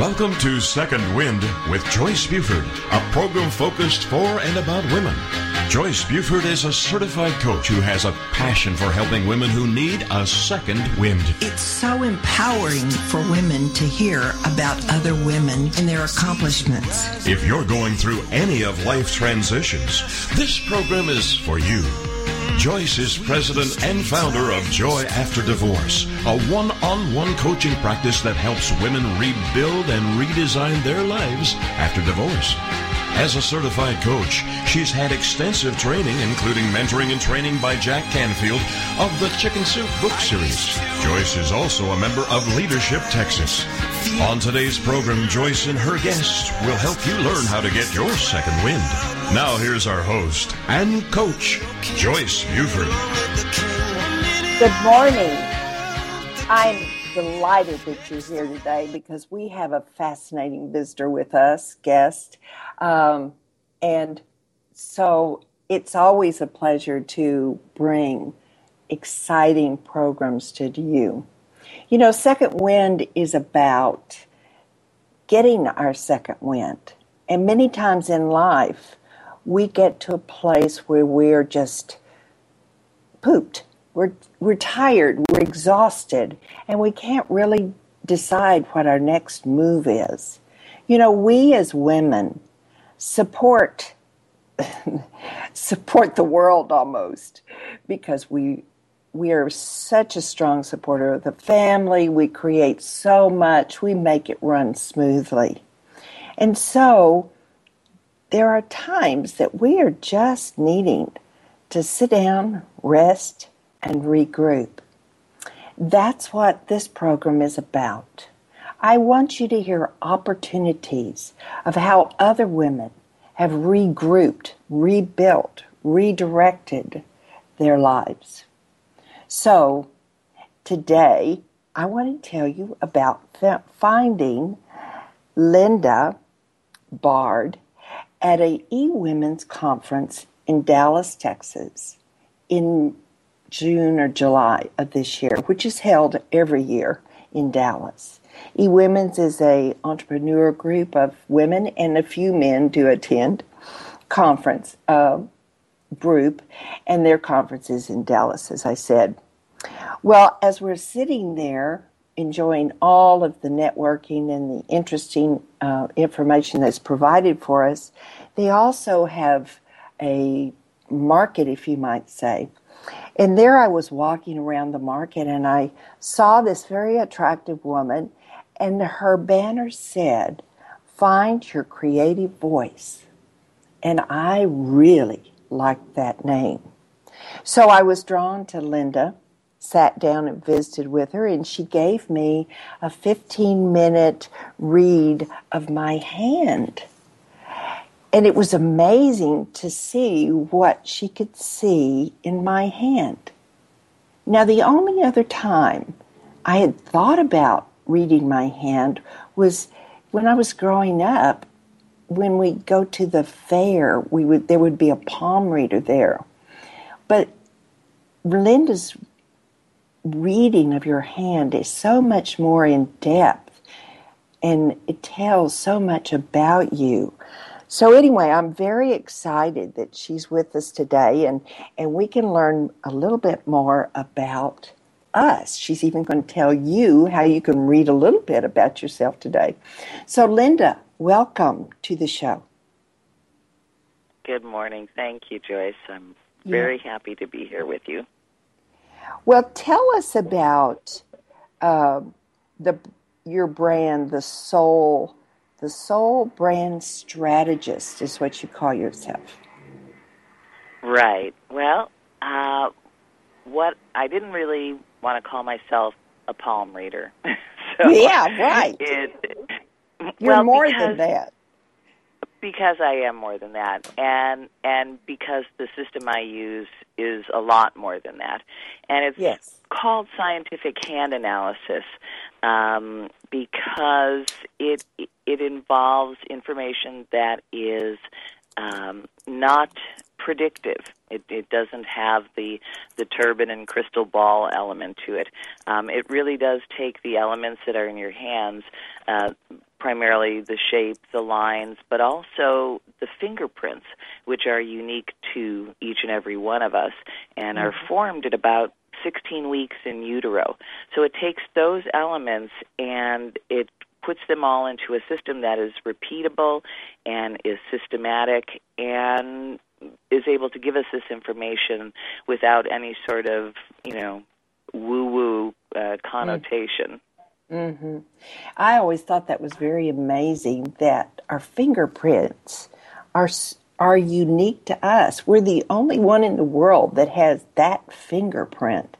Welcome to Second Wind with Joyce Buford, a program focused for and about women. Joyce Buford is a certified coach who has a passion for helping women who need a second wind. It's so empowering for women to hear about other women and their accomplishments. If you're going through any of life's transitions, this program is for you. Joyce is president and founder of Joy After Divorce, a one on one coaching practice that helps women rebuild and redesign their lives after divorce. As a certified coach, she's had extensive training, including mentoring and training by Jack Canfield of the Chicken Soup book series. Joyce is also a member of Leadership Texas. On today's program, Joyce and her guests will help you learn how to get your second wind. Now, here's our host and coach, Joyce Buford. Good morning. I'm delighted that you're here today because we have a fascinating visitor with us, guest. Um, and so it's always a pleasure to bring exciting programs to you. You know, Second Wind is about getting our second wind. And many times in life, we get to a place where we're just pooped. We're, we're tired, we're exhausted, and we can't really decide what our next move is. You know, we as women support support the world almost because we we are such a strong supporter of the family. We create so much. We make it run smoothly. And so there are times that we are just needing to sit down, rest, and regroup. That's what this program is about. I want you to hear opportunities of how other women have regrouped, rebuilt, redirected their lives. So, today I want to tell you about finding Linda Bard at a e-women's conference in Dallas, Texas in June or July of this year, which is held every year in Dallas. E-Women's is a entrepreneur group of women and a few men do attend conference uh, group, and their conference is in Dallas, as I said. Well, as we're sitting there enjoying all of the networking and the interesting uh, information that's provided for us, they also have a market, if you might say. And there I was walking around the market and I saw this very attractive woman, and her banner said, Find your creative voice. And I really liked that name. So I was drawn to Linda sat down and visited with her, and she gave me a 15 minute read of my hand. And it was amazing to see what she could see in my hand. Now, the only other time I had thought about reading my hand was when I was growing up. When we go to the fair, we would there would be a palm reader there, but Linda's reading of your hand is so much more in depth and it tells so much about you. So anyway, I'm very excited that she's with us today and, and we can learn a little bit more about us. She's even going to tell you how you can read a little bit about yourself today. So Linda, welcome to the show. Good morning. Thank you, Joyce. I'm very yeah. happy to be here with you. Well, tell us about uh, the your brand, the soul, the soul brand strategist is what you call yourself. Right. Well, uh, what I didn't really want to call myself a palm reader. so yeah, right. It, You're well, more because, than that because I am more than that, and and because the system I use is a lot more than that, and it's yes. called scientific hand analysis um, because it it involves information that is um, not predictive. It, it doesn't have the the turban and crystal ball element to it. Um, it really does take the elements that are in your hands, uh, primarily the shape, the lines, but also the fingerprints, which are unique to each and every one of us and are formed at about 16 weeks in utero. So it takes those elements and it puts them all into a system that is repeatable and is systematic and is able to give us this information without any sort of, you know, woo woo uh, connotation. hmm I always thought that was very amazing that our fingerprints are are unique to us. We're the only one in the world that has that fingerprint.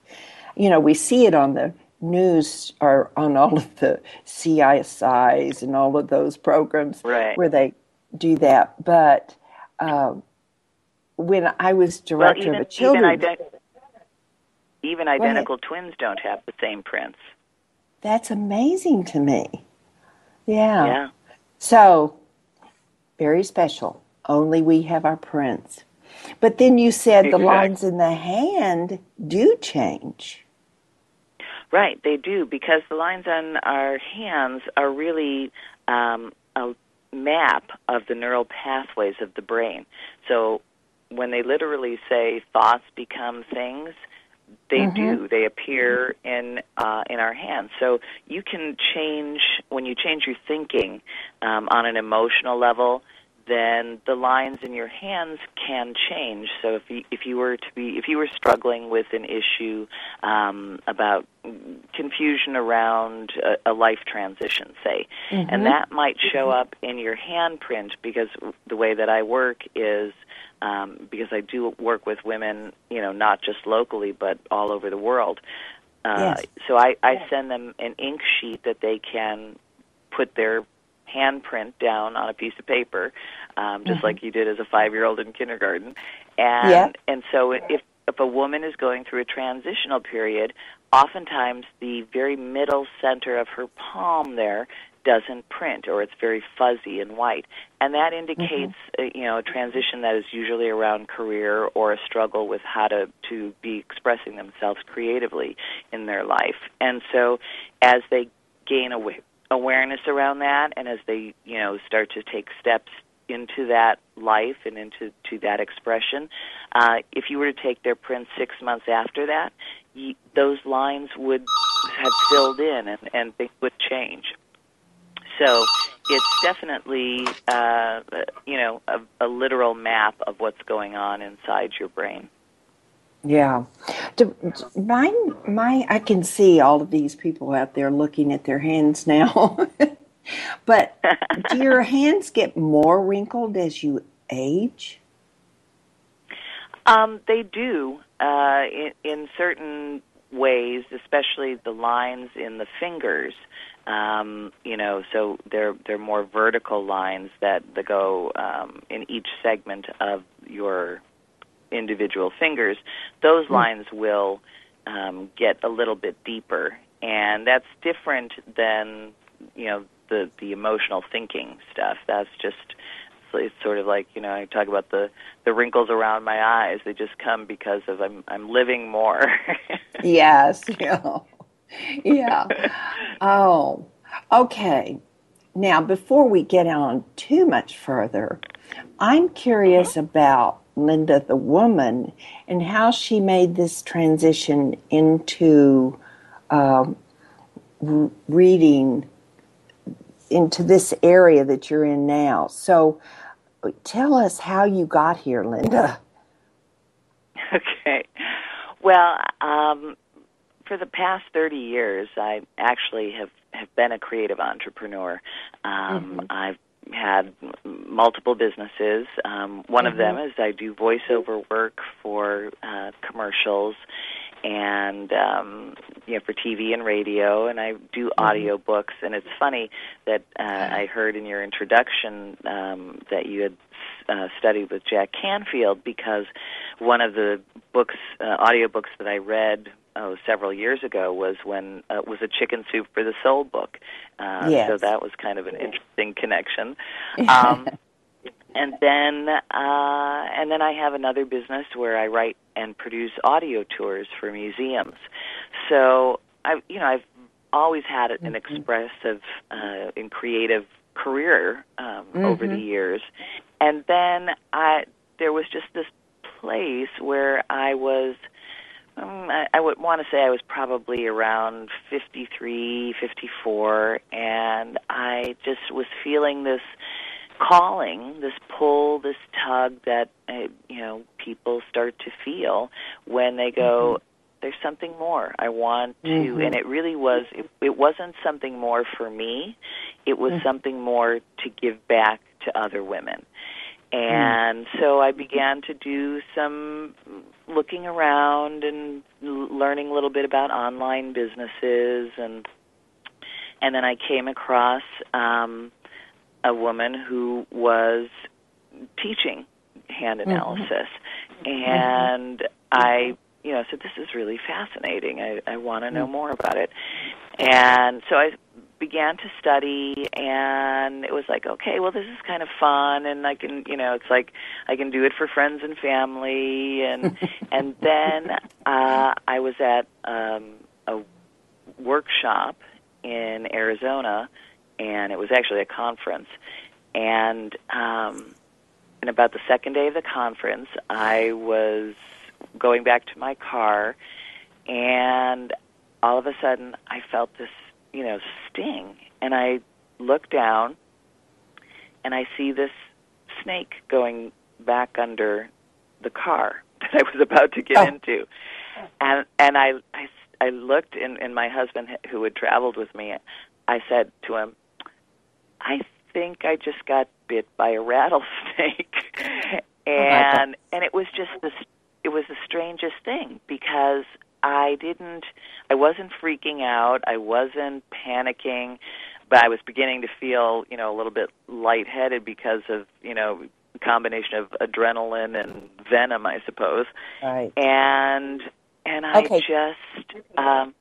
You know, we see it on the news are on all of the CSIs and all of those programs Right. where they do that. But um, when I was Well, director even of a children's, even, ident- even identical twins don't have the same prints. that's amazing to me. Yeah. Yeah. So, very special. Only we have our prints. But then you said the lines in the hand do change. Right, they do because the lines on our hands are really um, a map of the neural pathways of the brain. So when they literally say thoughts become things, they do. They appear in uh, in our hands. So you can change when you change your thinking um, on an emotional level. Then the lines in your hands can change. So if you if you were to be if you were struggling with an issue um, about confusion around a, a life transition, say, and that might show up in your handprint because the way that I work is um, because I do work with women, you know, not just locally but all over the world. Uh, Yes. So I, I send them an ink sheet that they can put their handprint down on a piece of paper, um, just like you did as a five-year-old in kindergarten. And Yeah. and so if if a woman is going through a transitional period, oftentimes the very middle center of her palm there doesn't print or it's very fuzzy and white and that indicates uh, you know a transition that is usually around career or a struggle with how to to be expressing themselves creatively in their life and so as they gain awa- awareness around that and as they you know start to take steps into that life and into to that expression uh, if you were to take their prints six months after that those lines would have filled in and, and things would change so it's definitely, uh, you know, a, a literal map of what's going on inside your brain. Yeah. Mine, my, I can see all of these people out there looking at their hands now. but do your hands get more wrinkled as you age? Um, they do uh, in, in certain ways, especially the lines in the fingers. Um, you know, so they're they're more vertical lines that, that go um, in each segment of your individual fingers. Those lines will um, get a little bit deeper, and that's different than you know the the emotional thinking stuff. That's just it's sort of like you know I talk about the the wrinkles around my eyes. They just come because of I'm I'm living more. Yes. Yeah. Yeah. Oh, okay. Now, before we get on too much further, I'm curious mm-hmm. about Linda the woman and how she made this transition into um, r- reading into this area that you're in now. So, tell us how you got here, Linda. okay. Well, um, for the past 30 years, I actually have, have been a creative entrepreneur. Um, I've had multiple businesses. Um, one of them is I do voiceover work for uh, commercials and um, you know for TV and radio, and I do audio books. And it's funny that uh, I heard in your introduction um, that you had uh, studied with Jack Canfield because one of the books, uh, audio books that I read oh several years ago was when uh, was a Chicken Soup for the Soul book. Uh, Yes. So that was kind of an interesting connection. Um, and then uh, and then I have another business where I write and produce audio tours for museums. So I, you know, I've always had an mm-hmm. expressive uh, and creative career um, mm-hmm. over the years, and then I there was just this place where I was. Um, I, I would want to say I was probably around 53, 54, and I just was feeling this calling, this pull, this tug that uh, you know people start to feel when they go. Mm-hmm. There's something more. I want to, mm-hmm. and it really was. It, it wasn't something more for me. It was mm-hmm. something more to give back to other women. And mm. so I began to do some looking around and learning a little bit about online businesses and and then I came across um a woman who was teaching hand mm-hmm. analysis, mm-hmm. and I, you know, said this is really fascinating. I, I want to know mm. more about it, and so I began to study and it was like okay well this is kind of fun and i can you know it's like i can do it for friends and family and and then uh i was at um a workshop in arizona and it was actually a conference. And um, and about the second day of the conference, I was going back to my car, and all of a sudden, I felt this, you know, sting, and I look down, and I see this snake going back under the car that I was about to get oh. into, and and I I, I looked, and, and my husband who had traveled with me, I said to him, I think I just got bit by a rattlesnake, oh, and oh and it was just this. It was the strangest thing because I didn't. I wasn't freaking out. I wasn't panicking, but I was beginning to feel, you know, a little bit lightheaded because of, you know, combination of adrenaline and venom, I suppose. Right. And and I okay. just um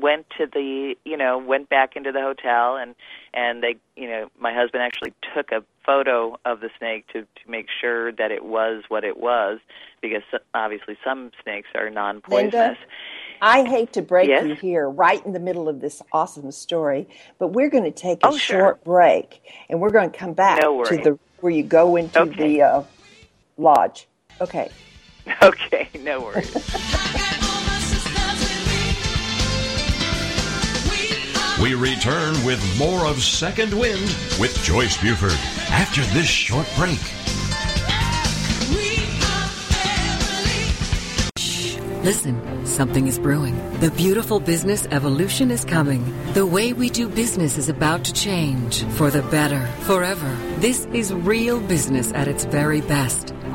went to the you know went back into the hotel and and they you know my husband actually took a photo of the snake to to make sure that it was what it was because obviously some snakes are non-poisonous Linda, I hate to break yes? you here right in the middle of this awesome story, but we're going to take a oh, short break and we're going to come back no to the where you go into okay. the uh, lodge. Okay. Okay, no worries. We return with more of Second Wind with Joyce Buford after this short break. Listen, something is brewing. The beautiful business evolution is coming. The way we do business is about to change for the better, forever. This is real business at its very best.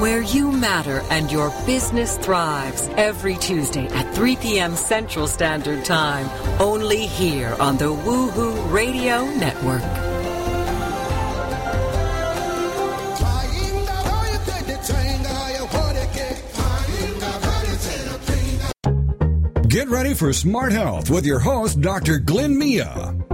where you matter and your business thrives every Tuesday at 3 p.m. Central Standard Time. Only here on the Woohoo Radio Network. Get ready for Smart Health with your host, Dr. Glenn Mia.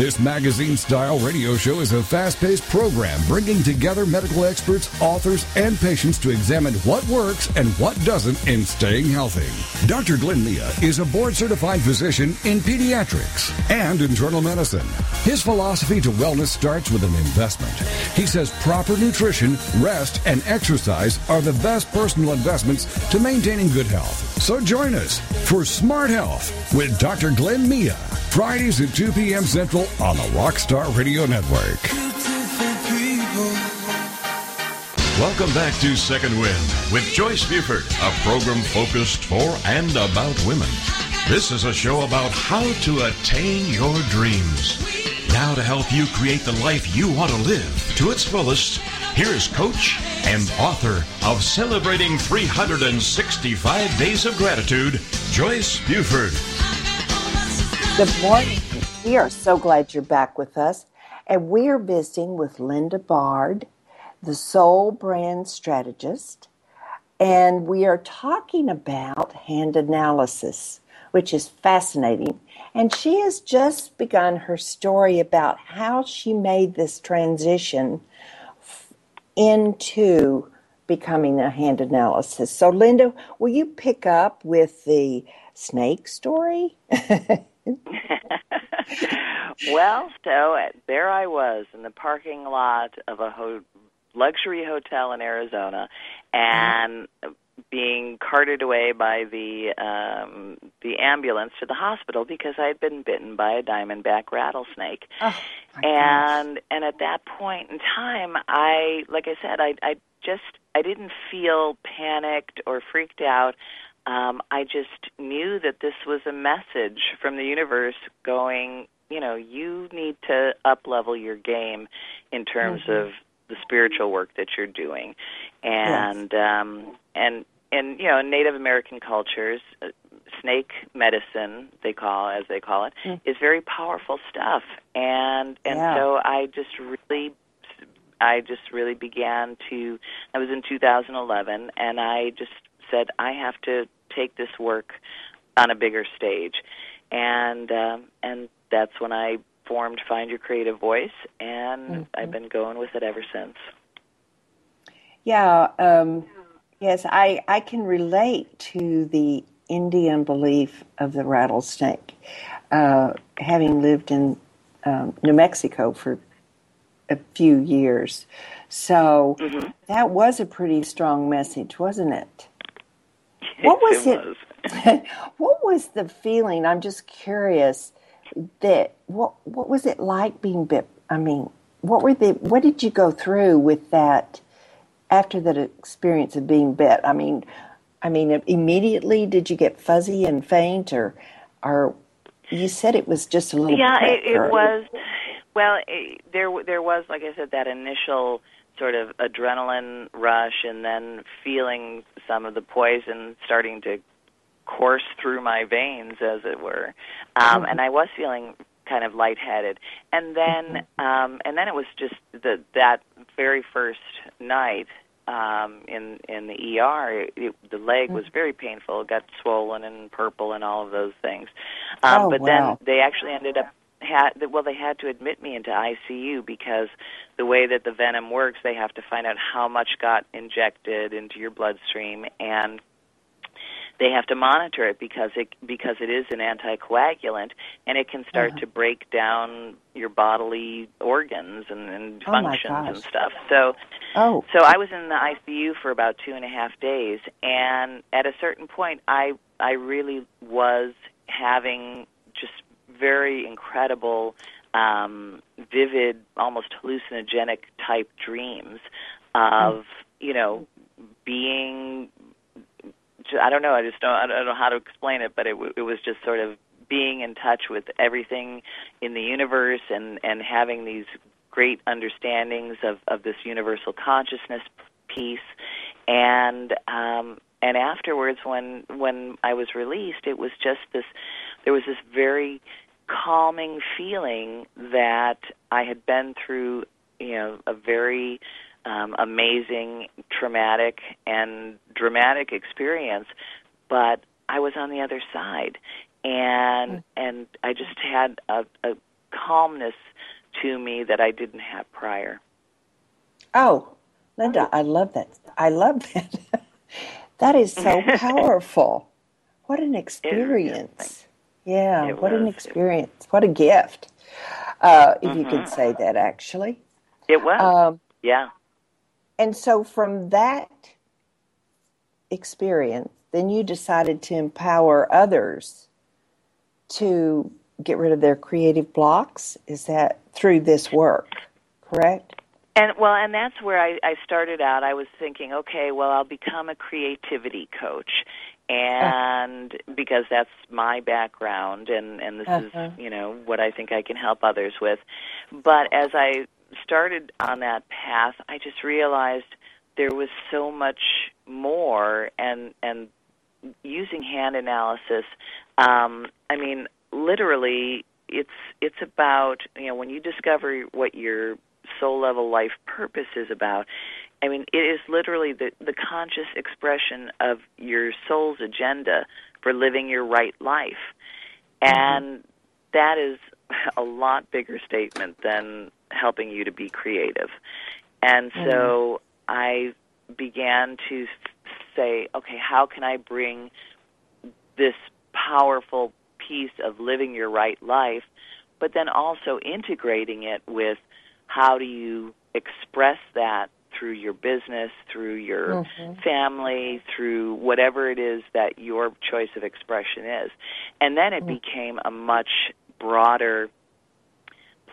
This magazine style radio show is a fast paced program bringing together medical experts, authors, and patients to examine what works and what doesn't in staying healthy. Dr. Glenn Mia is a board certified physician in pediatrics and internal medicine. His philosophy to wellness starts with an investment. He says proper nutrition, rest, and exercise are the best personal investments to maintaining good health. So join us for Smart Health with Dr. Glenn Mia. Fridays at 2 p.m. Central on the Rockstar Radio Network. Welcome back to Second Wind with Joyce Buford, a program focused for and about women. This is a show about how to attain your dreams. Now, to help you create the life you want to live to its fullest, here's coach and author of Celebrating 365 Days of Gratitude, Joyce Buford. Good morning. We are so glad you're back with us. And we are visiting with Linda Bard, the Soul Brand Strategist. And we are talking about hand analysis, which is fascinating. And she has just begun her story about how she made this transition into becoming a hand analysis. So, Linda, will you pick up with the snake story? well, so there I was in the parking lot of a ho- luxury hotel in Arizona, mm-hmm. and being carted away by the um, the ambulance to the hospital because I had been bitten by a diamondback rattlesnake. Oh, and gosh. and at that point in time, I like I said, I I just I didn't feel panicked or freaked out um, I just knew that this was a message from the universe going, you know, you need to up level your game in terms mm-hmm. of the spiritual work that you're doing, and yes. um, and and you know, in Native American cultures, uh, snake medicine they call as they call it mm. is very powerful stuff, and and yeah. so I just really I just really began to. I was in 2011, and I just said, I have to take this work on a bigger stage, and um, and that's when I formed Find Your Creative Voice, and mm-hmm. I've been going with it ever since. Yeah, um, yes, I I can relate to the Indian belief of the rattlesnake, uh, having lived in um, New Mexico for a few years. So mm-hmm. that was a pretty strong message, wasn't it? What was it? Was. what was the feeling? I'm just curious. That what what was it like being bit? I mean, what were the what did you go through with that after that experience of being bit? I mean, I mean, immediately did you get fuzzy and faint, or or you said it was just a little? Yeah, it, it was. Well, it, there there was, like I said, that initial sort of adrenaline rush and then feeling some of the poison starting to course through my veins as it were um and i was feeling kind of lightheaded and then mm-hmm. um and then it was just the that very first night um in in the ER it, it, the leg was mm-hmm. very painful it got swollen and purple and all of those things um oh, but wow. then they actually ended up had well they had to admit me into ICU because the way that the venom works they have to find out how much got injected into your bloodstream and they have to monitor it because it because it is an anticoagulant and it can start uh-huh. to break down your bodily organs and, and oh functions and stuff. So oh. so I was in the ICU for about two and a half days and at a certain point I I really was having just very incredible, um, vivid, almost hallucinogenic type dreams of you know being. I don't know. I just don't. I don't know how to explain it, but it, it was just sort of being in touch with everything in the universe and and having these great understandings of of this universal consciousness piece and um and afterwards when when I was released it was just this there was this very calming feeling that I had been through, you know, a very um, amazing, traumatic, and dramatic experience, but I was on the other side, and mm. and I just had a, a calmness to me that I didn't have prior. Oh, Linda, I love that. I love that. that is so powerful. What an experience. Yeah, it what was. an experience. What a gift. Uh, if mm-hmm. you could Mm-hmm. say that, actually. It was. Um, yeah. And so from that experience, then you decided to empower others to get rid of their creative blocks. Is that through this work, correct? And well, and that's where I, I started out. I was thinking, okay, well, I'll become a creativity coach, and uh. because that's my background, and and this uh-huh. is you know what I think I can help others with. But as I started on that path, I just realized there was so much more, and and using hand analysis. Um, I mean, literally, it's it's about you know when you discover what your soul level life purpose is about. I mean, it is literally the, the conscious expression of your soul's agenda for living your right life. Mm-hmm. And that is a lot bigger statement than helping you to be creative. And mm-hmm. so I began to say, okay, how can I bring this powerful piece of living your right life, but then also integrating it with how do you express that through your business, through your mm-hmm. family, through whatever it is that your choice of expression is. And then it mm-hmm. became a much broader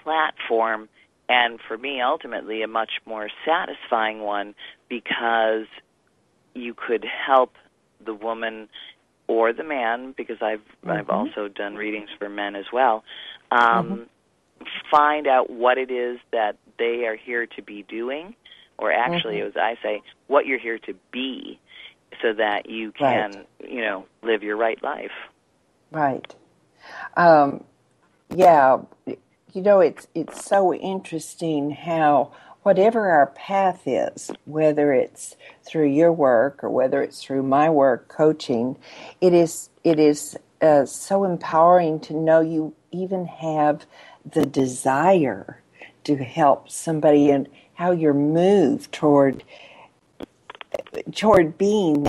platform and for me ultimately a much more satisfying one because you could help the woman or the man because I've mm-hmm. I've also done readings for men as well um, mm-hmm find out what it is that they are here to be doing, or actually, mm-hmm. as I say, what you're here to be, so that you can, right. you know, live your right life. Right. Um, yeah. You know, it's it's so interesting how whatever our path is, whether it's through your work or whether it's through my work coaching, it is it is uh, so empowering to know you even have the desire to help somebody and how you're moved toward toward being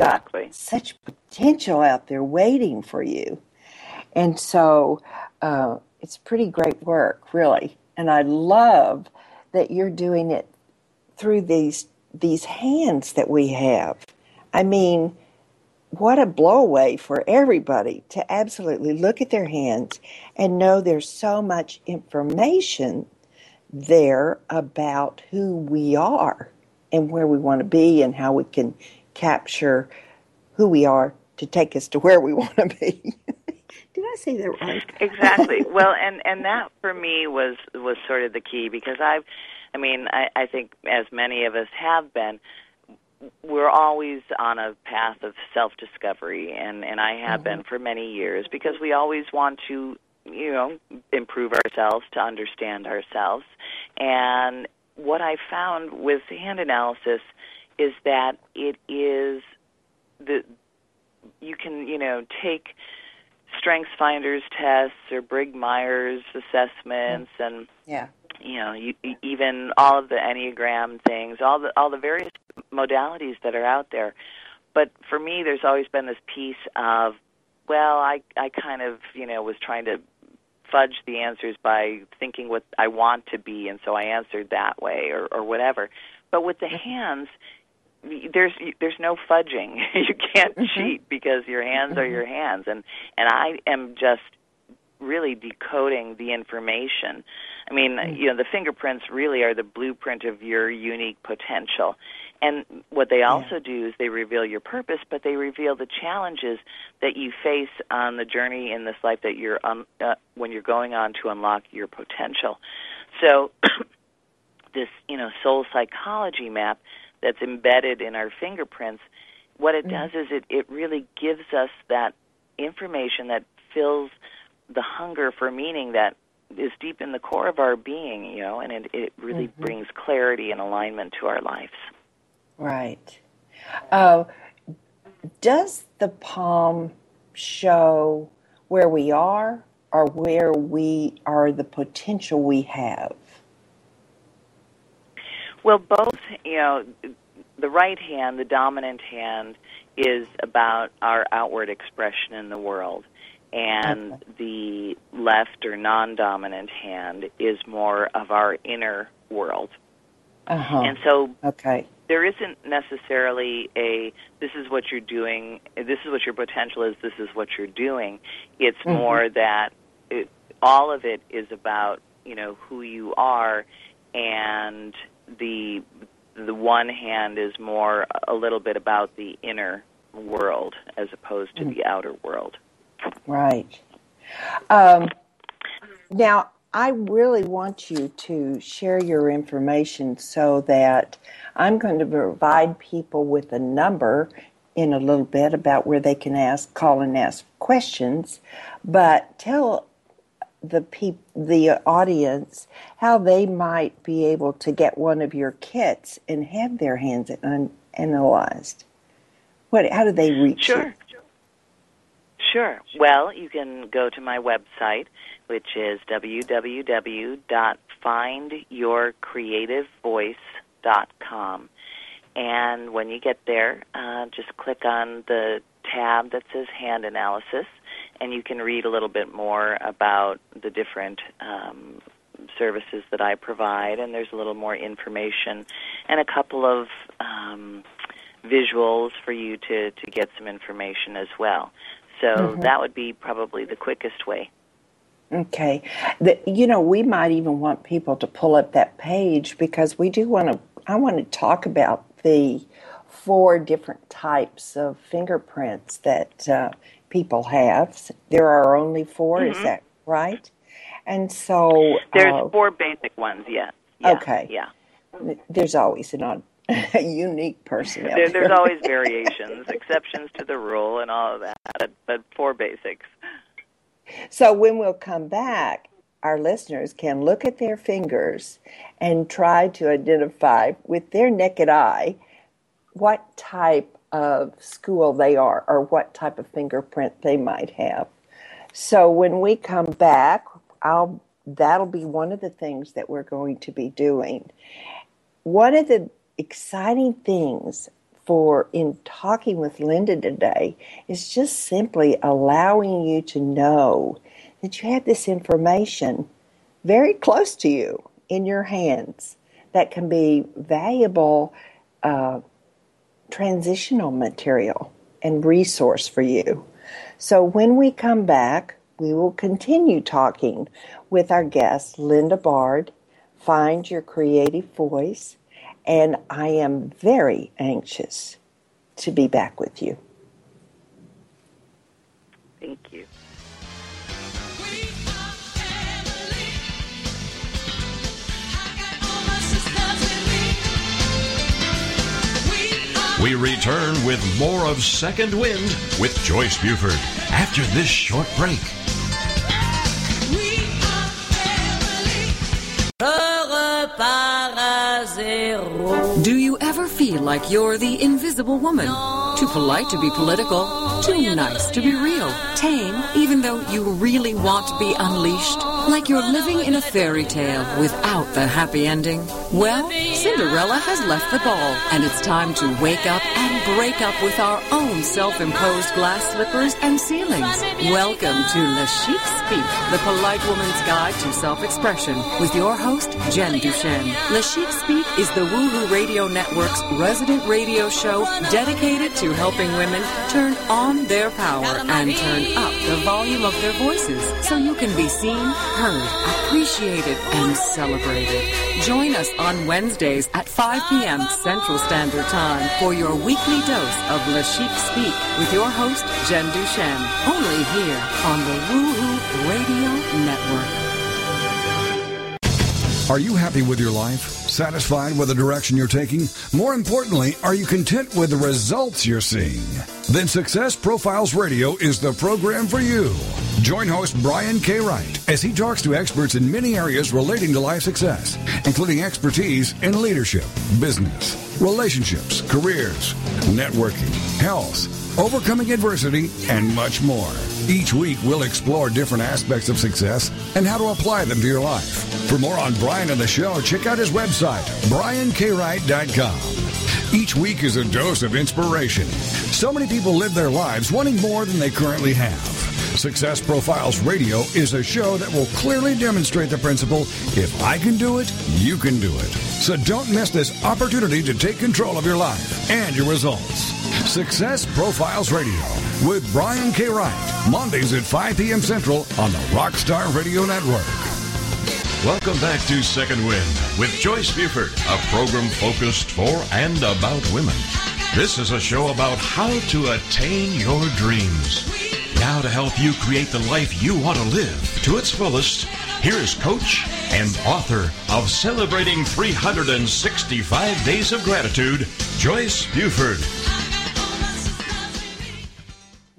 Got such potential out there waiting for you. And so uh, it's pretty great work, really. And I love that you're doing it through these these hands that we have. I mean, what a blowaway for everybody to absolutely look at their hands and know there's so much information there about who we are and where we want to be and how we can capture who we are to take us to where we want to be. Did I say that right? exactly. Well, and and that for me was was sort of the key because I've I mean, I, I think as many of us have been, we're always on a path of self discovery and and I have mm-hmm. been for many years because we always want to you know improve ourselves to understand ourselves and what I found with hand analysis is that it is the you can you know take strengths finders tests or Briggs Myers assessments mm-hmm. and yeah you know, you, even all of the enneagram things, all the all the various modalities that are out there. But for me, there's always been this piece of, well, I I kind of you know was trying to fudge the answers by thinking what I want to be, and so I answered that way or or whatever. But with the mm-hmm. hands, there's there's no fudging. you can't mm-hmm. cheat because your hands are mm-hmm. your hands, and and I am just really decoding the information. I mean, mm-hmm. you know, the fingerprints really are the blueprint of your unique potential. And what they also yeah. do is they reveal your purpose, but they reveal the challenges that you face on the journey in this life that you're um, uh, when you're going on to unlock your potential. So, this you know soul psychology map that's embedded in our fingerprints, what it mm does is it it really gives us that information that fills the hunger for meaning that is deep in the core of our being, you know, and it, it really mm-hmm. brings clarity and alignment to our lives. Right. Uh, does the palm show where we are or where we are the potential we have? Well, both, you know, the right hand, the dominant hand, is about our outward expression in the world and okay. the left or non-dominant hand is more of our inner world. Uh-huh. And so, okay, there isn't necessarily a this is what you're doing, this is what your potential is, this is what you're doing. It's mm-hmm. more that it, all of it is about you know who you are, and the the one hand is more a little bit about the inner world as opposed to the outer world. Right. Um, now, I really want you to share your information so that I'm going to provide people with a number in a little bit about where they can ask, call and ask questions. But tell the peop- the audience how they might be able to get one of your kits and have their hands un- analyzed. What? How do they reach sure. you? Sure. Well, you can go to my website, which is www.findyourcreativevoice.com. And when you get there, uh, just click on the tab that says Hand Analysis, and you can read a little bit more about the different um, services that I provide, and there's a little more information and a couple of um, visuals for you to, to get some information as well. So mm-hmm. that would be probably the quickest way. Okay. The, you know, we might even want people to pull up that page because we do want to, I want to talk about the four different types of fingerprints that uh, people have. There are only 4 mm-hmm. is that right? And so. There's uh, four basic ones, yes. Yeah. Okay. Yeah. There's always an a unique person. There, there's always variations, exceptions to the rule, and all of that, but four basics. So when we'll come back, our listeners can look at their fingers and try to identify with their naked eye what type of school they are or what type of fingerprint they might have. So when we come back, I'll that'll be one of the things that we're going to be doing. One of the exciting things for in talking with Linda today is just simply allowing you to know that you have this information very close to you in your hands that can be valuable uh, transitional material and resource for you. So when we come back, we will continue talking with our guest, Linda Bard. Find your creative voice and I am very anxious to be back with you. Thank you. We return with more of Second Wind with Joyce Buford after this short break. Do you ever feel like you're the invisible woman? Too polite to be political, too nice to be real, tame even though you really want to be unleashed? Like you're living in a fairy tale without the happy ending? Well, Cinderella has left the ball, and it's time to wake up and break up with our own self-imposed glass slippers and ceilings. Welcome to Le Chic Speak, the polite woman's guide to self-expression, with your host, Jen Duchenne. Le Chic Speak is the Woohoo Radio Network's resident radio show dedicated helping women turn on their power and turn up the volume of their voices so you can be seen, heard, appreciated, and celebrated. Join us on Wednesdays at 5 p.m. Central Standard Time for your weekly dose of Le Chic Speak with your host, Jen Duchenne. Only here on the Woohoo Radio Network. Are you happy with your life? Satisfied with the direction you're taking? More importantly, are you content with the results you're seeing? Then Success Profiles Radio is the program for you. Join host Brian K. Wright as he talks to experts in many areas relating to life success, including expertise in leadership, business, relationships, careers, networking, health, overcoming adversity, and much more. Each week, we'll explore different aspects of success and how to apply them to your life. For more on Brian and the show, check out his website, briankwright.com. Each week is a dose of inspiration. So many people live their lives wanting more than they currently have. Success Profiles Radio is a show that will clearly demonstrate the principle if I can do it, you can do it. So don't miss this opportunity to take control of your life and your results. Success Profiles Radio with Brian K. Wright, Mondays at 5 p.m. Central on the Rockstar Radio Network. Welcome back to Second Wind with Joyce Buford, a program focused for and about women. This is a show about how to attain your dreams. Now, to help you create the life you want to live to its fullest, here is coach and author of Celebrating 365 Days of Gratitude, Joyce Buford.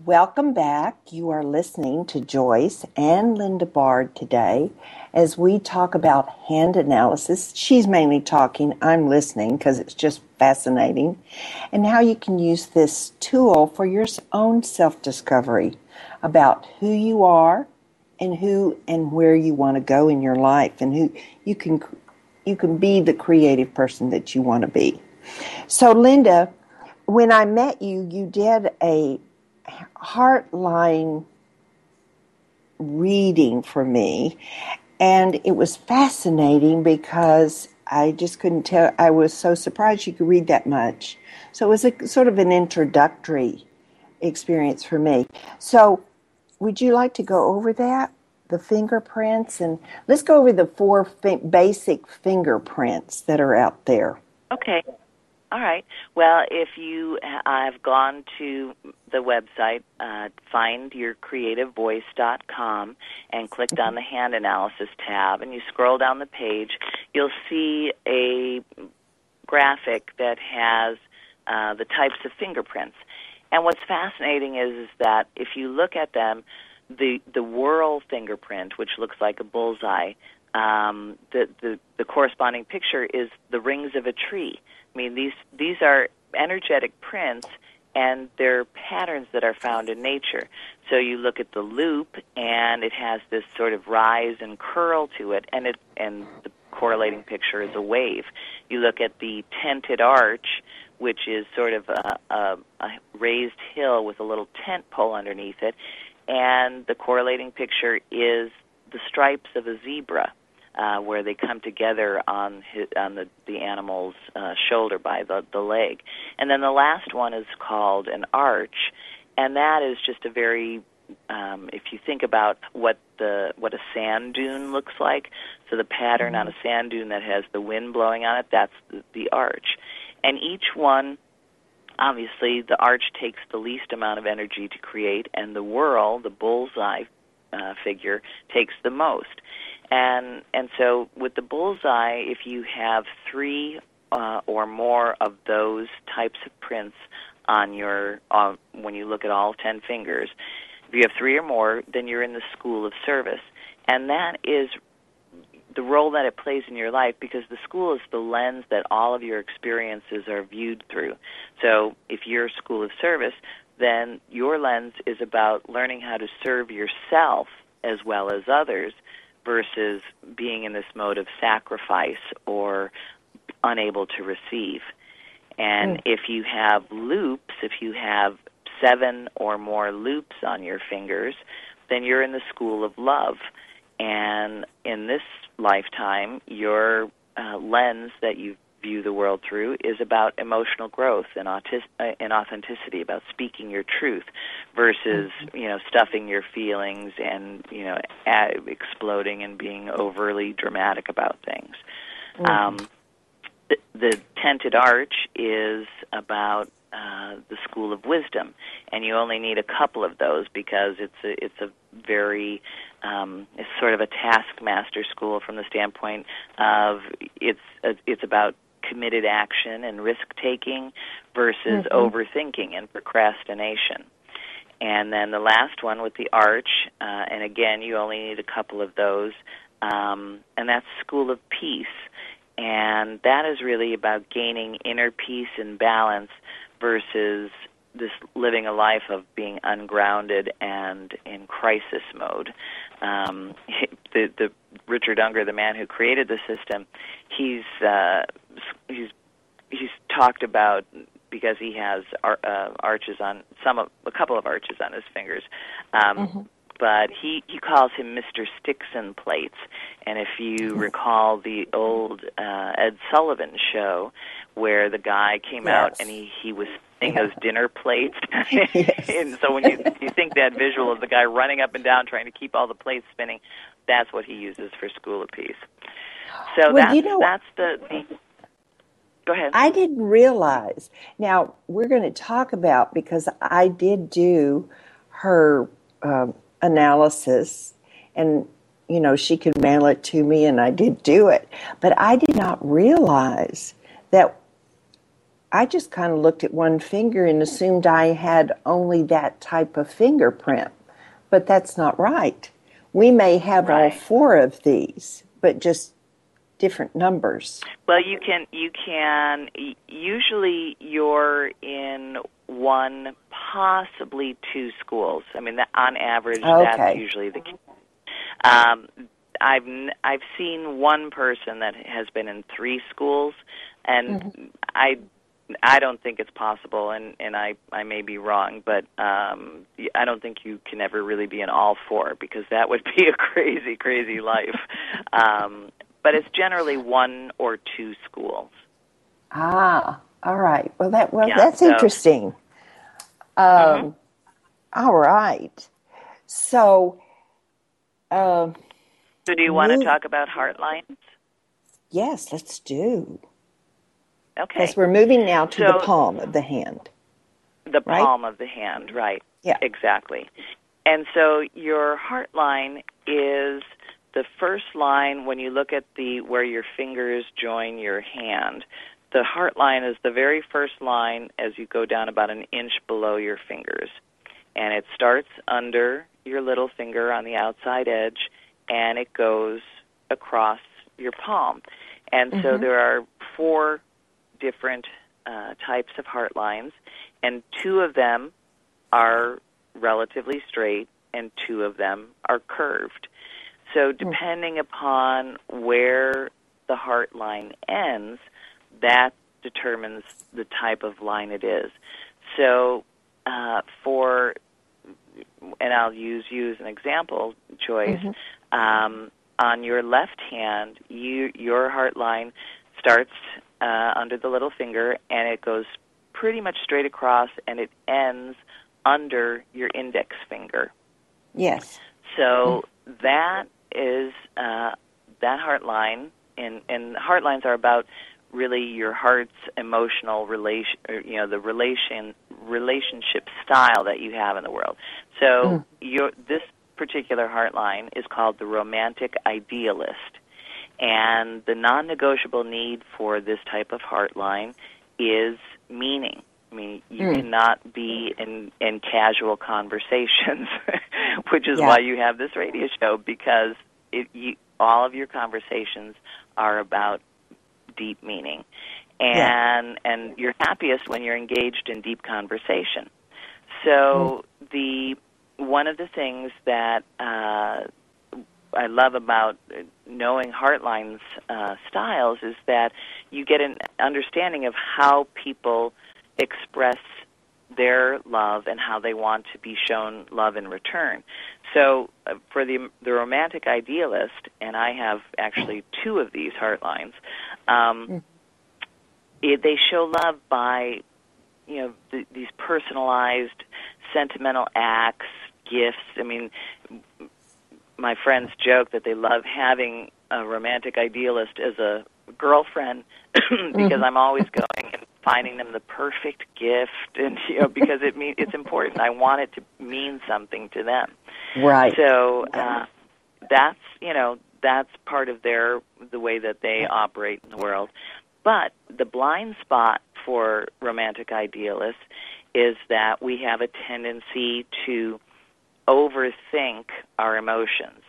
Welcome back. You are listening to Joyce and Linda Bard today as we talk about hand analysis. She's mainly talking, I'm listening because it's just fascinating, and how you can use this tool for your own self discovery about who you are and who and where you want to go in your life and who you can you can be the creative person that you want to be. So Linda, when I met you, you did a heartline reading for me and it was fascinating because I just couldn't tell I was so surprised you could read that much. So it was a sort of an introductory experience for me. So would you like to go over that? The fingerprints, and let's go over the four fi- basic fingerprints that are out there. Okay. All right. Well, if you have gone to the website, uh, findyourcreativevoice.com, and clicked on the hand analysis tab, and you scroll down the page, you'll see a graphic that has uh, the types of fingerprints. And what's fascinating is, is that if you look at them, the the whorl fingerprint, which looks like a bullseye, um, the, the the corresponding picture is the rings of a tree. I mean, these these are energetic prints, and they're patterns that are found in nature. So you look at the loop, and it has this sort of rise and curl to it, and it and the correlating picture is a wave. You look at the tented arch, which is sort of a, a, a raised hill with a little tent pole underneath it, and the correlating picture is the stripes of a zebra. Uh, where they come together on his, on the the animal's uh, shoulder by the the leg, and then the last one is called an arch, and that is just a very um, if you think about what the what a sand dune looks like, so the pattern on a sand dune that has the wind blowing on it, that's the, the arch, and each one obviously the arch takes the least amount of energy to create and the whorl, the bullseye uh, figure takes the most. And and so with the bullseye if you have three uh, or more of those types of prints on your uh, when you look at all 10 fingers if you have three or more then you're in the school of service. And that is the role that it plays in your life because the school is the lens that all of your experiences are viewed through. So if you're a school of service, then your lens is about learning how to serve yourself as well as others versus being in this mode of sacrifice or unable to receive. And mm. if you have loops, if you have seven or more loops on your fingers, then you're in the school of love. And in this lifetime, your uh, lens that you view the world through is about emotional growth and, autis- uh, and authenticity, about speaking your truth versus mm-hmm. you know stuffing your feelings and you know ad- exploding and being overly dramatic about things. Mm-hmm. Um, the, the tented arch is about uh, the school of wisdom, and you only need a couple of those because it's a, it's a very um, it's sort of a taskmaster school from the standpoint of it's uh, it's about committed action and risk taking versus mm-hmm. overthinking and procrastination. And then the last one with the arch, uh, and again, you only need a couple of those, um, and that's School of Peace. And that is really about gaining inner peace and balance versus this living a life of being ungrounded and in crisis mode. Um, the the Richard Unger, the man who created the system, he's uh, he's he's talked about because he has ar- uh, arches on some of a couple of arches on his fingers. Um, mm-hmm. but he he calls him Mr. Sticks and plates. And if you recall the old uh, Ed Sullivan show, where the guy came Yes. out and he he was spinning those dinner plates, Yes. and so when you you think that visual of the guy running up and down trying to keep all the plates spinning, that's what he uses for School of Peace. So Well, that's you know- that's the, the Go ahead. I didn't realize. Now we're going to talk about because I did do her um, analysis, and you know she could mail it to me, and I did do it. But I did not realize that. I just kind of looked at one finger and assumed I had only that type of fingerprint, but that's not right. We may have all four of these, but just different numbers. Well, you can you can usually you're in one, possibly two schools. I mean, on average, that's usually the case. Um, I've I've seen one person that has been in three schools, and I I don't think it's possible, and and I I may be wrong, but um, I don't think you can ever really be an all four because that would be a crazy crazy life. Um, but it's generally one or two schools. Ah, all right. Well, that well, Yeah, that's so- interesting. Um, all right. So, um, So, do you want to talk about heartlines? yes, let's do. Okay. Because we're moving now to the palm of the hand. the right? palm of the hand, right? Yeah. Exactly. And so your heart line is the first line when you look at the where your fingers join your hand. The heart line is the very first line as you go down about an inch below your fingers. And it starts under your little finger on the outside edge and it goes across your palm. And so mm-hmm. there are four different uh, types of heart lines, and two of them are relatively straight, and two of them are curved. So, depending upon where the heart line ends, that determines the type of line it is. So, uh, for and I'll use you as an example, Joyce. Um, on your left hand, you your heart line starts uh, under the little finger, and it goes pretty much straight across, and it ends under your index finger. Yes. So that is uh, that heart line, and and heart lines are about really your heart's emotional relation, or, you know, the relation relationship style that you have in the world. So your this particular heart line is called the romantic idealist, and the non-negotiable need for this type of heart line is meaning. I mean, you cannot be in in casual conversations, which is Yeah. why you have this radio show because it, you, all of your conversations are about deep meaning, and and you're happiest when you're engaged in deep conversation. So the one of the things that uh, I love about knowing Heartline's uh, styles is that you get an understanding of how people express their love and how they want to be shown love in return. So, uh, for the the romantic idealist, and I have actually two of these heartlines. um, it, they show love by, you know, th- these personalized, sentimental acts, gifts. I mean, my friends joke that they love having a romantic idealist as a girlfriend because I'm always going and finding them the perfect gift and you know because it mean it's important. I want it to mean something to them. Right. So uh, that's you know that's part of their the way that they operate in the world. But the blind spot for romantic idealists is that we have a tendency to overthink our emotions.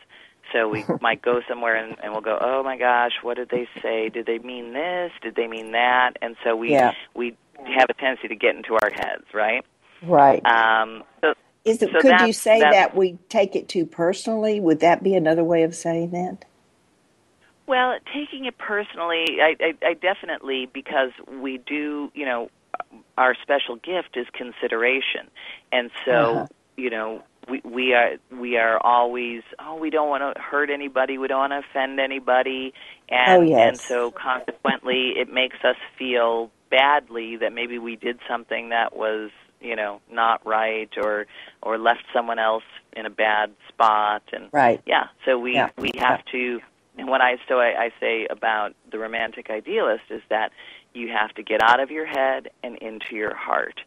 So we might go somewhere and, and we'll go, oh my gosh, what did they say? Did they mean this? Did they mean that? And so we Yeah. we have a tendency to get into our heads, right? right. Um, so Is it, so could you say that we take it too personally? Would that be another way of saying that? Well, taking it personally, I, I, I definitely because we do, you know, our special gift is consideration, and so Uh-huh. you know we we are we are always oh we don't want to hurt anybody we don't want to offend anybody and Oh, yes. and so consequently it makes us feel badly that maybe we did something that was you know not right or or left someone else in a bad spot and Right. yeah so we Yeah. we have to and what i so I, I say about the romantic idealist is that you have to get out of your head and into your heart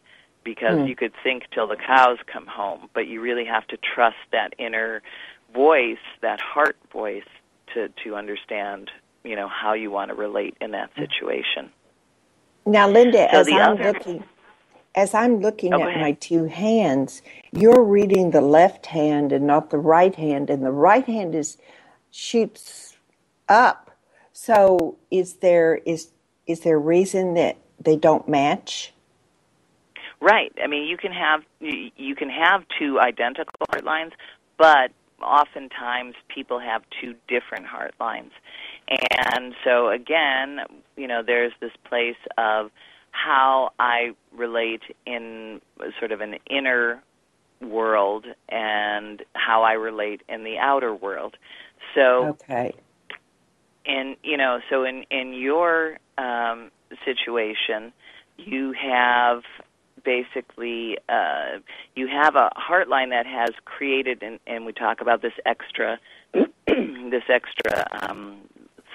because Hmm. you could think till the cows come home but you really have to trust that inner voice that heart voice to to understand you know how you want to relate in that situation Now, Linda, So as I'm other- looking, as I'm looking Oh, at my two hands, you're reading the left hand and not the right hand, and the right hand is shoots up. So, is there is is there reason that they don't match? Right. I mean, you can have you can have two identical heart lines, but oftentimes people have two different heart lines. And so again, you know, there's this place of how I relate in sort of an inner world and how I relate in the outer world. So Okay. and you know so in in your um situation you have basically uh you have a heart line that has created and and we talk about this extra this extra um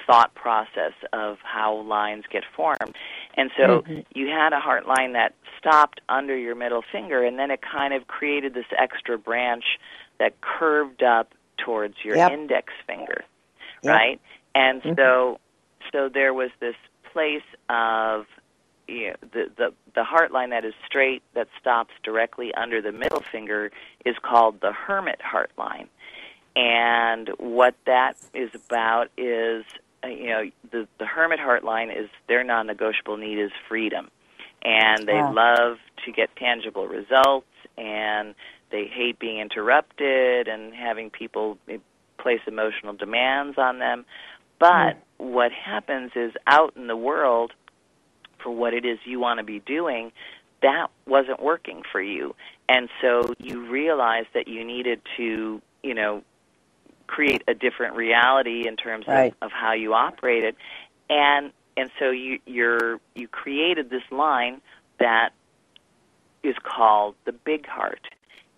thought process of how lines get formed and so you had a heart line that stopped under your middle finger and then it kind of created this extra branch that curved up towards your Yep. index finger Yep. right? And so, so there was this place of you know, the the the heart line that is straight that stops directly under the middle finger is called the hermit heart line, and what that is about is uh, you know the the hermit heart line is their non-negotiable need is freedom, and they Wow. love to get tangible results and they hate being interrupted and having people eh, place emotional demands on them. But what happens is out in the world, for what it is you want to be doing, that wasn't working for you. And so you realized that you needed to, you know, create a different reality in terms Right. of, of how you operated. And and so you you're you created this line that is called the big heart.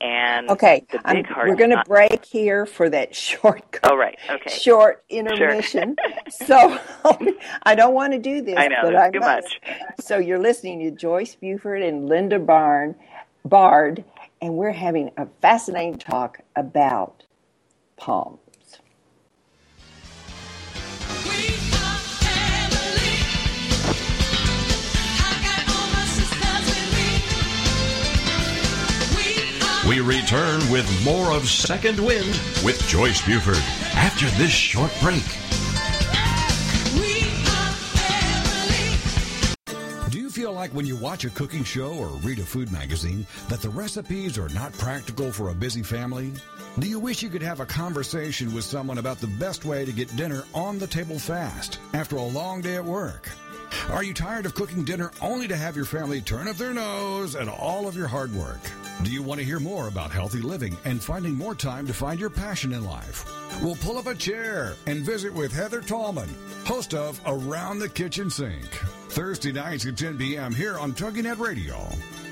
And Okay. the big heart we're going to break here for that short. Oh right, okay. Short intermission. Sure. so um, I don't want to do this, I know, but I too must. much. So you're listening to Joyce Buford and Linda Barn, Bard, and we're having a fascinating talk about palms. We return with more of Second Wind with Joyce Buford after this short break. Do you feel like when you watch a cooking show or read a food magazine that the recipes are not practical for a busy family? Do you wish you could have a conversation with someone about the best way to get dinner on the table fast after a long day at work? Are you tired of cooking dinner only to have your family turn up their nose at all of your hard work? Do you want to hear more about healthy living and finding more time to find your passion in life? Well, pull up a chair and visit with Heather Tallman, host of Around the Kitchen Sink. Thursday nights at 10 p.m. here on TogiNet Radio.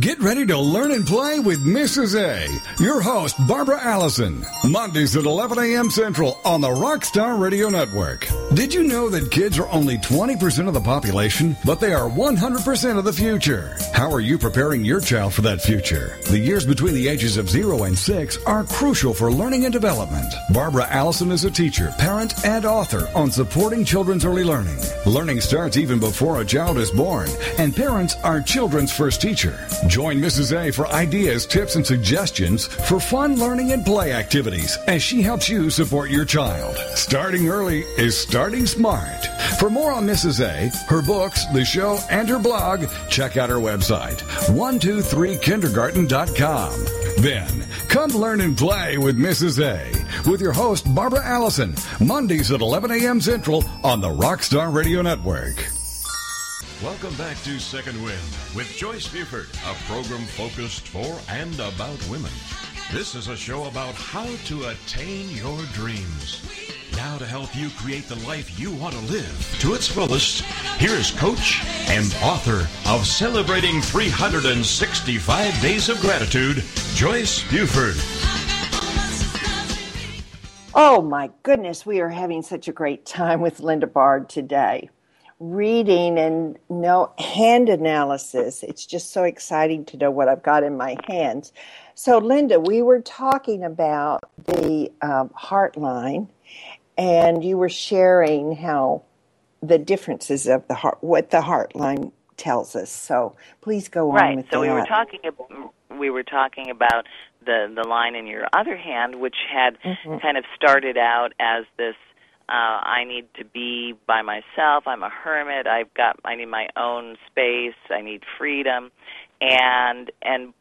Get ready to learn and play with Mrs. A, your host, Barbara Allison. Mondays at 11 a.m. Central on the Rockstar Radio Network. Did you know that kids are only 20% of the population, but they are 100% of the future? How are you preparing your child for that future? The years between the ages of 0 and 6 are crucial for learning and development. Barbara Allison is a teacher, parent, and author on supporting children's early learning. Learning starts even before a child is born, and parents are children's first teacher. Join Mrs. A for ideas, tips, and suggestions for fun learning and play activities as she helps you support your child. Starting early is starting smart. For more on Mrs. A, her books, the show, and her blog, check out her website, 123kindergarten.com. Then, come learn and play with Mrs. A with your host, Barbara Allison, Mondays at 11 a.m. Central on the Rockstar Radio Network. Welcome back to Second Wind with Joyce Buford, a program focused for and about women. This is a show about how to attain your dreams. Now, to help you create the life you want to live to its fullest, here is coach and author of Celebrating 365 Days of Gratitude, Joyce Buford. Oh my goodness, we are having such a great time with Linda Bard today. Reading and no hand analysis. It's just so exciting to know what I've got in my hands. So, Linda, we were talking about the um, Heartline, and you were sharing how the differences of the heart, what the Heartline tells us. So, please go on Right. So that. we were talking ab- we were talking about the the line in your other hand, which had Mm-hmm. kind of started out as this. Uh, I need to be by myself. I'm a hermit. I've got. I need my own space. I need freedom, and and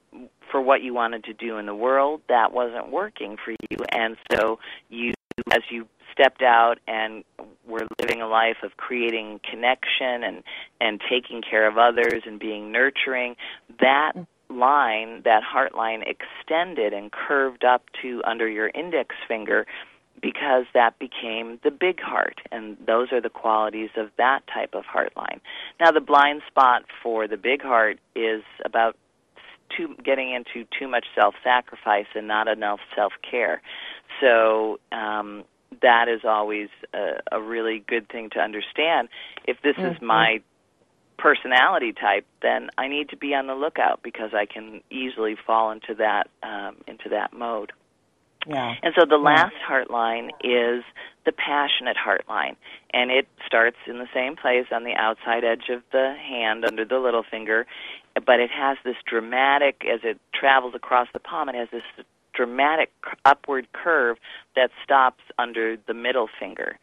for what you wanted to do in the world, that wasn't working for you, and so you, as you stepped out and were living a life of creating connection and and taking care of others and being nurturing that line that heart line extended and curved up to under your index finger because that became the big heart and those are the qualities of that type of heart line. Now the blind spot for the big heart is about too getting into too much self sacrifice and not enough self care so um that is always a, a really good thing to understand. If this is my personality type, then I need to be on the lookout because I can easily fall into that um, into that mode. Yeah. And so the last heart line is the passionate heart line, and it starts in the same place on the outside edge of the hand under the little finger, but it has this dramatic as it travels across the palm. It has this dramatic upward curve that stops under the middle finger.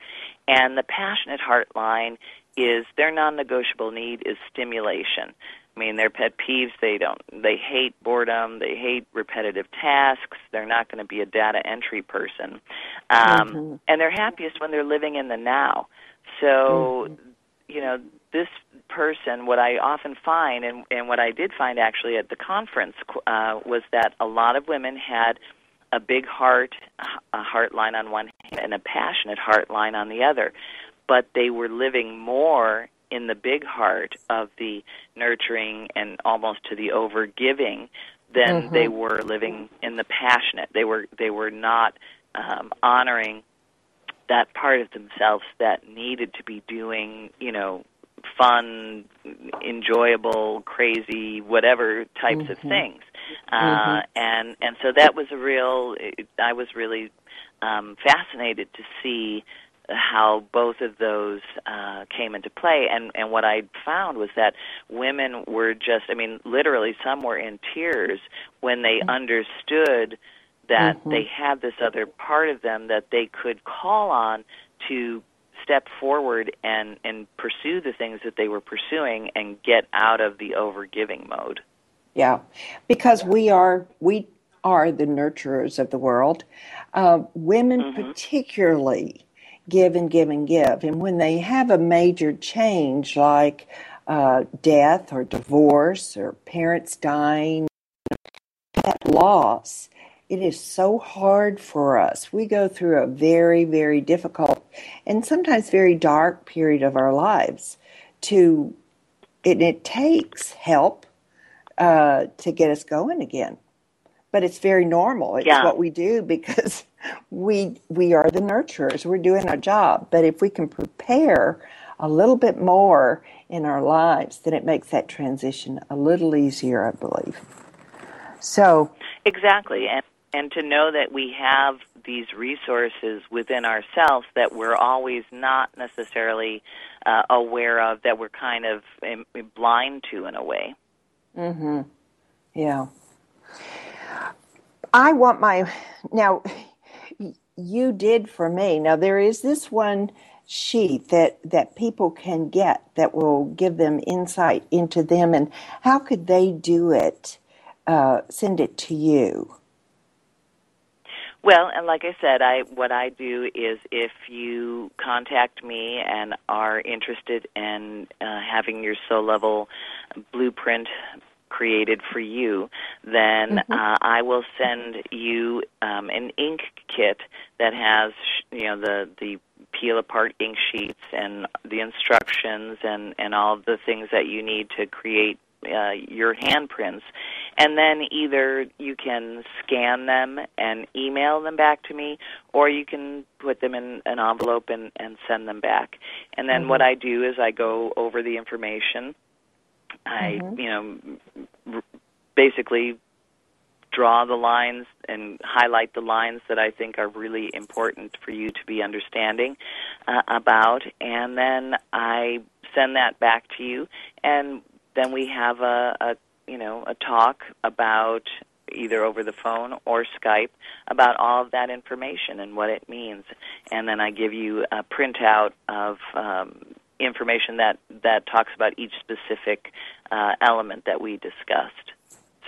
And the passionate heart line is their non-negotiable need is stimulation. I mean, their pet peeves, they don't they hate boredom, they hate repetitive tasks, they're not going to be a data entry person. Um and they're happiest when they're living in the now. So, you know, this person, what I often find, and, and what I did find actually at the conference, uh, was that a lot of women had a big heart, a heart line on one hand, and a passionate heart line on the other. But they were living more in the big heart of the nurturing and almost to the over giving than they were living in the passionate. They were they were not um, honoring that part of themselves that needed to be doing, you know, fun, enjoyable, crazy, whatever types of things. Uh, and and so that was a real. I was really um, fascinated to see how both of those uh, came into play. And and what I found was that women were just. I mean, literally, some were in tears when they understood that they had this other part of them that they could call on to step forward and and pursue the things that they were pursuing and get out of the overgiving mode. Yeah, because we are we are the nurturers of the world. Uh, women particularly give and give and give, and when they have a major change like uh, death or divorce or parents dying, pet loss, it is so hard for us. We go through a very, very difficult and sometimes very dark period of our lives. To and it takes help uh, to get us going again. But it's very normal. It's Yeah. what we do because we we are the nurturers. We're doing our job. But if we can prepare a little bit more in our lives, then it makes that transition a little easier, I believe. So Exactly, and and to know that we have these resources within ourselves that we're always not necessarily uh, aware of, that we're kind of um, blind to in a way. Mm-hmm. Yeah. I want my now you did for me. Now there is this one sheet that that people can get that will give them insight into them and how could they do it? Uh, send it to you. Well, and like I said, I what I do is if you contact me and are interested in uh, having your soul level blueprint created for you, then uh, I will send you um, an ink kit that has you know the the peel apart ink sheets and the instructions and and all of the things that you need to create uh, your handprints, and then either you can scan them and email them back to me, or you can put them in an envelope and, and send them back. And then what I do is I go over the information. I, you know, r- basically draw the lines and highlight the lines that I think are really important for you to be understanding uh, about, and then I send that back to you, and then we have a, a you know a talk about either over the phone or Skype about all of that information and what it means, and then I give you a printout of um, information that that talks about each specific uh, element that we discussed.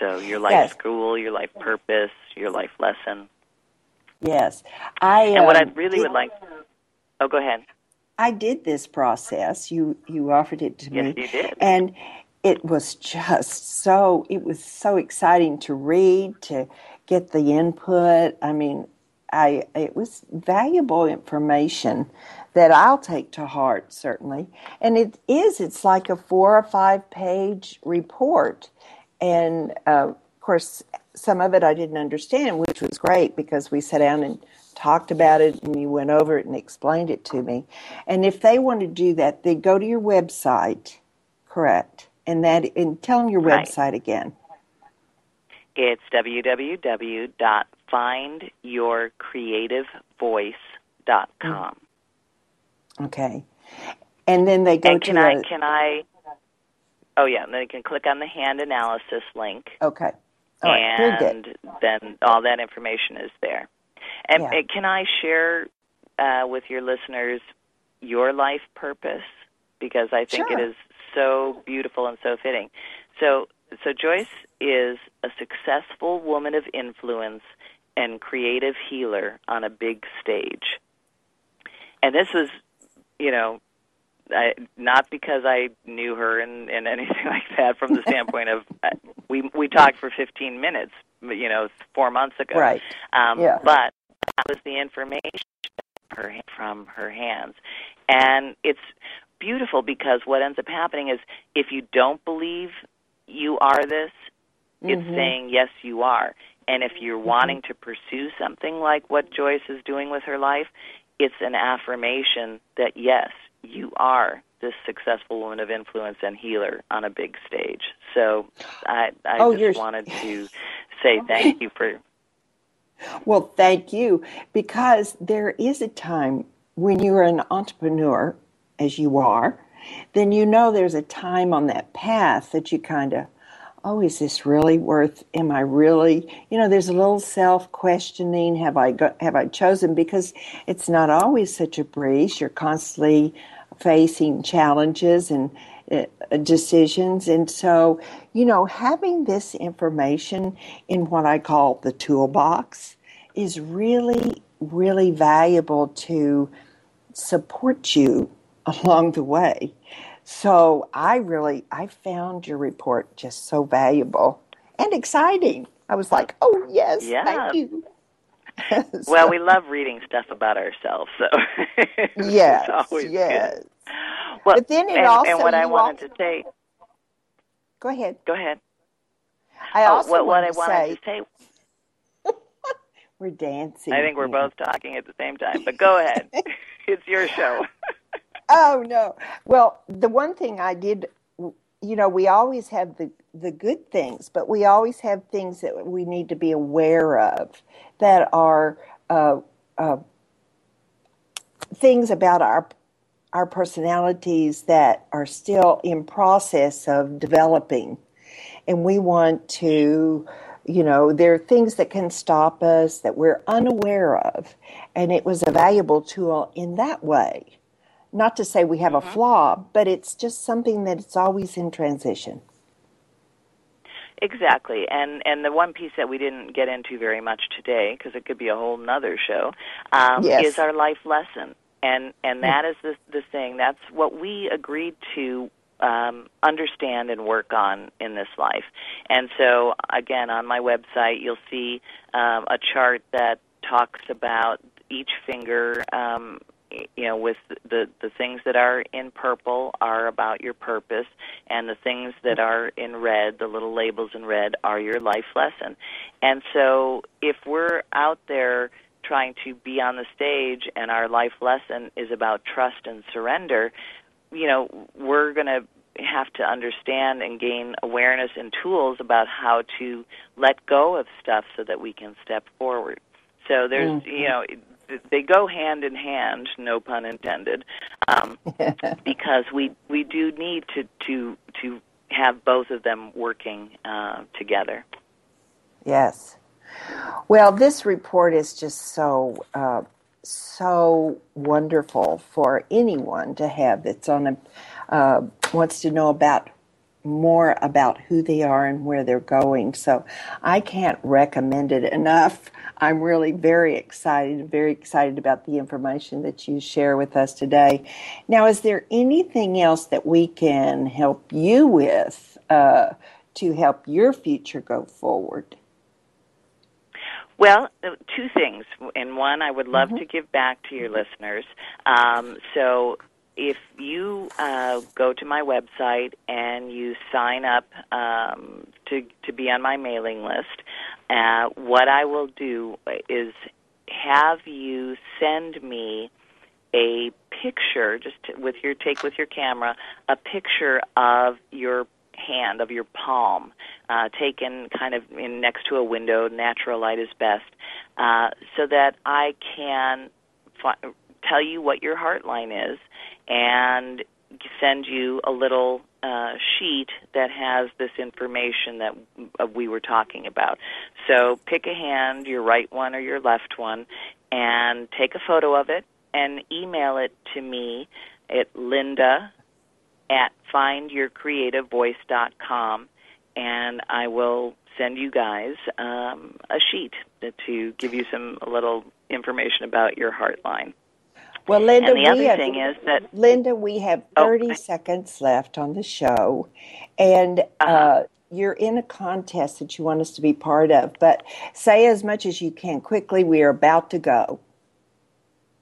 So your life Yes. school, your life purpose, your life lesson, Yes. I and what I um, really would like. Oh, go ahead. I did this process. You you offered it to Yes, me. you did. And it was just so it was so exciting to read, to get the input. I mean, I it was valuable information that I'll take to heart certainly. And it is it's like a 4 or 5 page report. And uh, of course some of it I didn't understand, which was great because we sat down and talked about it and you went over it and explained it to me. And if they want to do that, they go to your website, correct? And that and tell them your Right. website again. It's www.findyourcreativevoice.com. Okay. And then they go And to can I a, can I? Oh yeah, and then you can click on the hand analysis link, okay. All right, very good. and then all that information is there. And Yeah. uh, can I share uh, with your listeners your life purpose because I think Sure. it is so beautiful and so fitting. So so Joyce is a successful woman of influence and creative healer on a big stage. And this was, you know, I, not because I knew her and, and anything like that. From the standpoint of uh, we we talked for 15 minutes, you know, four months ago. Right. Um, Yeah. But that was the information her, from her hands, and it's beautiful because what ends up happening is if you don't believe you are this, it's Mhm. saying yes, you are. And if you're mm-hmm. wanting to pursue something like what Joyce is doing with her life, it's an affirmation that yes, you are this successful woman of influence and healer on a big stage. So I, I Oh, just you're- wanted to say oh. thank you for Well, thank you. Because there is a time when you're an entrepreneur, as you are, then you know there's a time on that path that you kind of, oh, is this really worth? Am I really? You know, there's a little self questioning. Have I got, have I chosen? Because it's not always such a breeze. You're constantly facing challenges and uh, decisions. And so, you know, having this information in what I call the toolbox is really, really valuable to support you along the way. So I really, I found your report just so valuable and exciting. I was like, oh, yes, Yeah. thank you. Well, we love reading stuff about ourselves, so yes, always yes. good. Well, But then it and, also- and what I wanted also- to say, Go ahead. go ahead. I Oh, also what, what I wanted say, to say, we're dancing. I think we're both talking at the same time, but go ahead. it's your show. Oh no. Well, the one thing I did, you know, we always have the the good things, but we always have things that we need to be aware of that are uh, uh, things about our our personalities that are still in process of developing. and we want to, you know, there are things that can stop us that we're unaware of. And it was a valuable tool in that way. Not to say we have a flaw, but it's just something that it's always in transition. Exactly, and and the one piece that we didn't get into very much today, because it could be a whole nother show, um, Yes. is our life lesson, and and that is the the thing. That's what we agreed to um, understand and work on in this life. And so, again, on my website, you'll see um, a chart that talks about each finger. Um, you know, with the the things that are in purple are about your purpose, and the things that are in red, the little labels in red, are your life lesson. And so, if we're out there trying to be on the stage, and our life lesson is about trust and surrender, you know, we're going to have to understand and gain awareness and tools about how to let go of stuff so that we can step forward. So there's, mm-hmm. you know, they go hand in hand, no pun intended, um, because we we do need to to to have both of them working uh, together. Yes. Well, this report is just so uh, so wonderful for anyone to have that's on a uh, wants to know about more about who they are and where they're going. So I can't recommend it enough. I'm really very excited, very excited about the information that you share with us today. Now, is there anything else that we can help you with uh, to help your future go forward? Well, uh, two things. And one, I would love to give back to your listeners. Um, so if you uh, go to my website and you sign up um, to, to be on my mailing list, uh, what I will do is have you send me a picture, just to, with your take with your camera, a picture of your hand, of your palm, uh, taken kind of in next to a window. Natural light is best, uh, so that I can fi- tell you what your heart line is and send you a little uh, sheet that has this information that uh, we were talking about. So pick a hand, your right one or your left one, and take a photo of it and email it to me at linda at findyourcreativevoice.com, and I will send you guys um, a sheet to give you some a little information about your heart line. Well, Linda, and the we other have, thing is that Linda, we have Oh, 30 seconds left on the show, and Uh-huh. uh, you're in a contest that you want us to be part of. But say as much as you can quickly. We are about to go.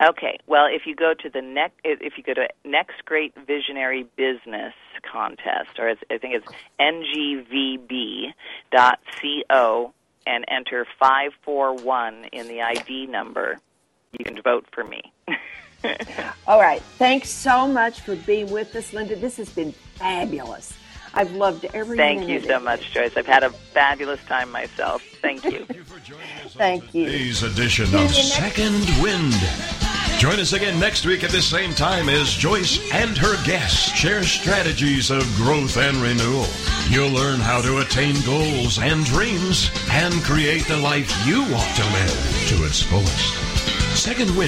Okay. Well, if you go to the next, if you go to Next Great Visionary Business Contest, or it's, I think it's ngvb.co, and enter five four one in the ID number, you can vote for me. All right. Thanks so much for being with us, Linda. This has been fabulous. I've loved every Thank minute you so much, Joyce. I've had a fabulous time myself. Thank you. Thank you. Today's edition of Second Wind. Join us again next week at the same time as Joyce and her guests share strategies of growth and renewal. You'll learn how to attain goals and dreams and create the life you want to live to its fullest. Second Wind